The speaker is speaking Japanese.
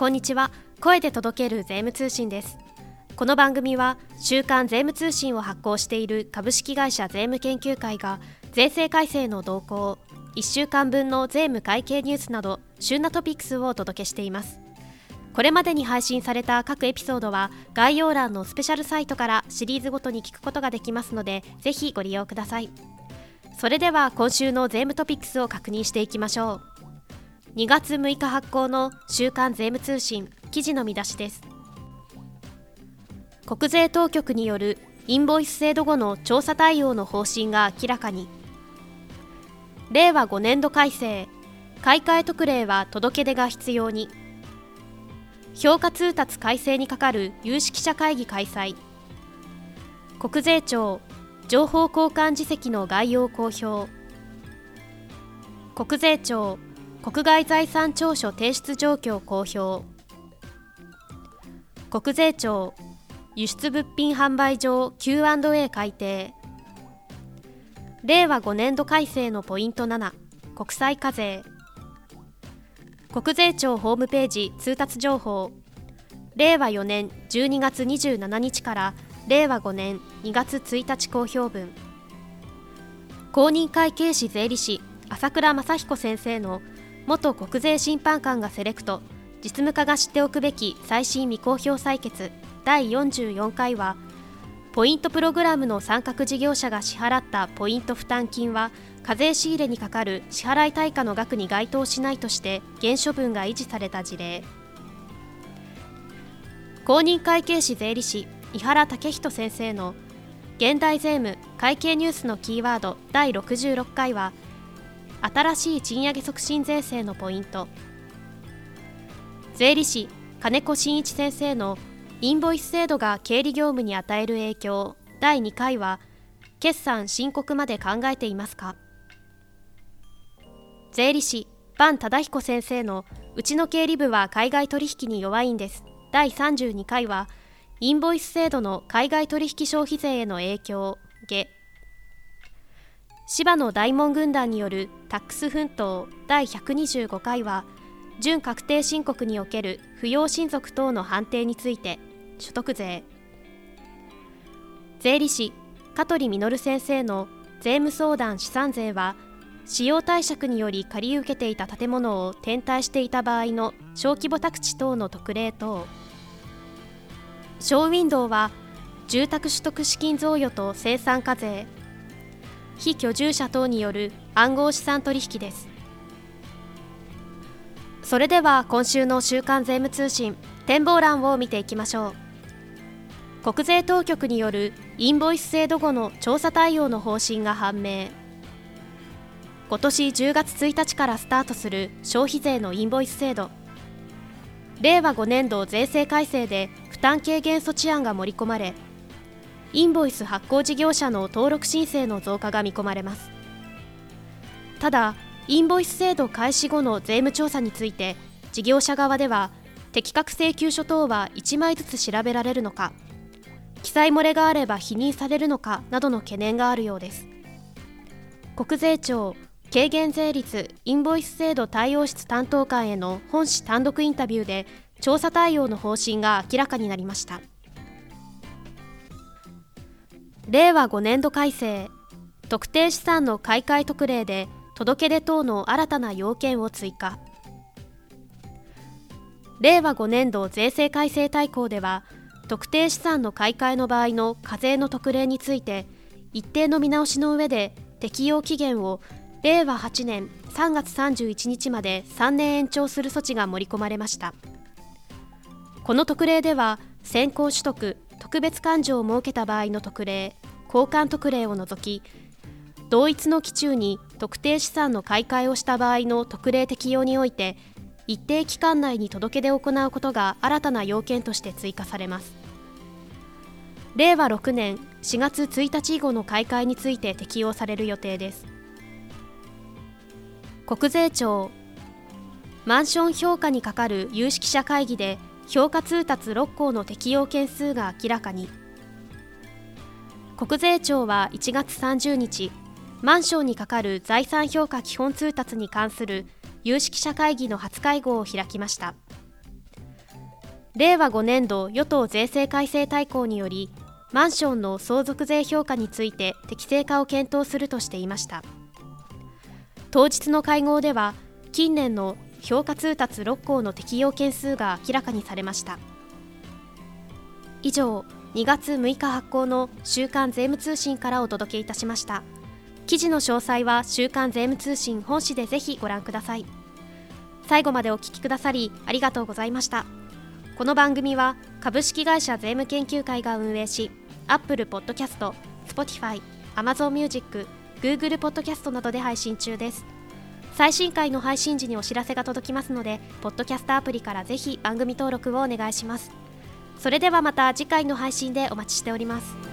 こんにちは。声で届ける税務通信です。この番組は週刊税務通信を発行している株式会社税務研究会が税制改正の動向1週間分の税務会計ニュースなど旬なトピックスをお届けしています。これまでに配信された各エピソードは概要欄のスペシャルサイトからシリーズごとに聞くことができますのでぜひご利用ください。それでは今週の税務トピックスを確認していきましょう。2月6日発行の週刊税務通信記事の見出しです。国税当局によるインボイス制度後の調査対応の方針が明らかに。令和5年度改正買い替え特例は届け出が必要に。評価通達改正に係る有識者会議開催。国税庁情報交換実績の概要公表。国税庁国外財産調書提出状況公表。国税庁輸出物品販売上 Q&A 改定。令和5年度改正のポイント7国際課税。国税庁ホームページ通達情報。令和4年12月27日から令和5年2月1日公表分。公認会計士税理士朝倉正彦先生の元国税審判官がセレクト。実務家が知っておくべき最新未公表採決。第44回はポイントプログラムの参画事業者が支払ったポイント負担金は課税仕入れにかかる支払い対価の額に該当しないとして減処分が維持された事例。公認会計士税理士井原武人先生の現代税務会計ニュースのキーワード第66回は新しい賃上げ促進税制のポイント。税理士金子真一先生のインボイス制度が経理業務に与える影響。第2回は決算申告まで考えていますか？税理士坂忠彦先生のうちの経理部は海外取引に弱いんです。第32回はインボイス制度の海外取引消費税への影響。芝野大門軍団によるタックス奮闘第125回は準確定申告における扶養親族等の判定について所得税。税理士香取実先生の税務相談資産税は使用貸借により借り受けていた建物を転退していた場合の小規模宅地等の特例等。ショーウィンドウは住宅取得資金贈与と生産課税。非居住者等による暗号資産取引です。それでは今週の週刊税務通信展望欄を見ていきましょう。国税当局によるインボイス制度後の調査対応の方針が判明。今年10月1日からスタートする消費税のインボイス制度。令和5年度税制改正で負担軽減措置案が盛り込まれインボイス発行事業者の登録申請の増加が見込まれます。ただインボイス制度開始後の税務調査について事業者側では適格請求書等は1枚ずつ調べられるのか記載漏れがあれば否認されるのかなどの懸念があるようです。国税庁軽減税率インボイス制度対応室担当官への本市単独インタビューで調査対応の方針が明らかになりました。令和5年度改正特定資産の買い替え特例で届け出等の新たな要件を追加。令和5年度税制改正大綱では特定資産の買い替えの場合の課税の特例について一定の見直しの上で適用期限を令和8年3月31日まで3年延長する措置が盛り込まれました。この特例では先行取得特別勘定を設けた場合の特例交換特例を除き同一の期中に特定資産の買い替えをした場合の特例適用において一定期間内に届け出を行うことが新たな要件として追加されます。令和6年4月1日以後の買い替えについて適用される予定です。国税庁マンション評価にかかる有識者会議で評価通達6項の適用件数が明らかに。国税庁は1月30日マンションにかかる財産評価基本通達に関する有識者会議の初会合を開きました。令和5年度与党税制改正大綱によりマンションの相続税評価について適正化を検討するとしていました。当日の会合では近年の評価通達6項の適用件数が明らかにされました。以上2月6日発行の週刊税務通信からお届けいたしました。記事の詳細は週刊税務通信本誌でぜひご覧ください。最後までお聞きくださりありがとうございました。この番組は株式会社税務研究会が運営し Apple Podcast、Spotify、Amazon Music、Google Podcast などで配信中です。最新回の配信時にお知らせが届きますのでポッドキャストアプリからぜひ番組登録をお願いします。それではまた次回の配信でお待ちしております。